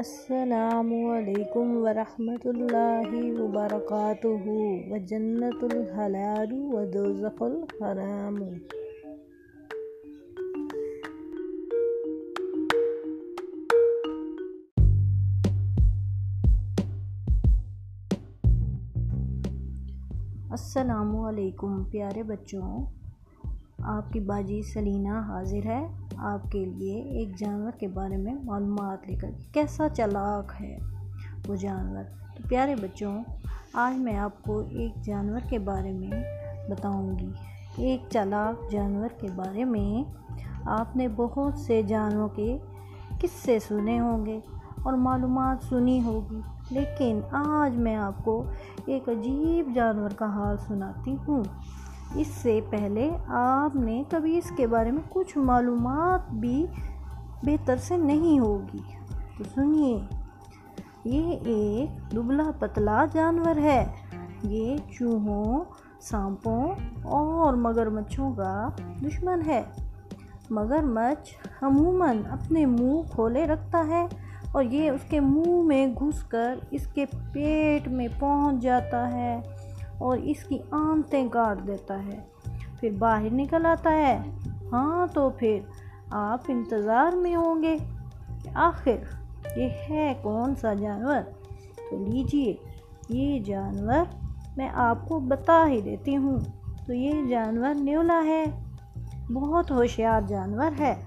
السلام علیکم ورحمۃ اللہ وبرکاتہ و جنت الحلال و دوزخ الحرام السلام علیکم پیارے بچوں، آپ کی باجی سلینہ حاضر ہے۔ آپ کے لیے ایک جانور کے بارے میں معلومات لے کر کیسا چلاک ہے وہ جانور۔ تو پیارے بچوں، آج میں آپ کو ایک جانور کے بارے میں بتاؤں گی۔ ایک چلاک جانور کے بارے میں آپ نے بہت سے جانوروں کے قصے سنے ہوں گے اور معلومات سنی ہوگی، لیکن آج میں آپ کو ایک عجیب جانور کا حال سناتی ہوں۔ اس سے پہلے آپ نے کبھی اس کے بارے میں کچھ معلومات بھی بہتر سے نہیں ہوگی۔ تو سنیے، یہ ایک دبلا پتلا جانور ہے۔ یہ چوہوں، سانپوں اور مگر مچھوں کا دشمن ہے۔ مگر مچھ عموماً اپنے منہ کھولے رکھتا ہے اور یہ اس کے منہ میں گھس کر اس کے پیٹ میں پہنچ جاتا ہے۔ اور اس کی آنتیں کاٹ دیتا ہے۔ پھر باہر نکل آتا ہے۔ ہاں تو پھر آپ انتظار میں ہوں گے۔ آخر، یہ ہے کون سا جانور؟ تو لیجیے، یہ جانور میں آپ کو بتا ہی دیتی ہوں۔ تو یہ جانور نیولا ہے۔ بہت ہوشیار جانور ہے۔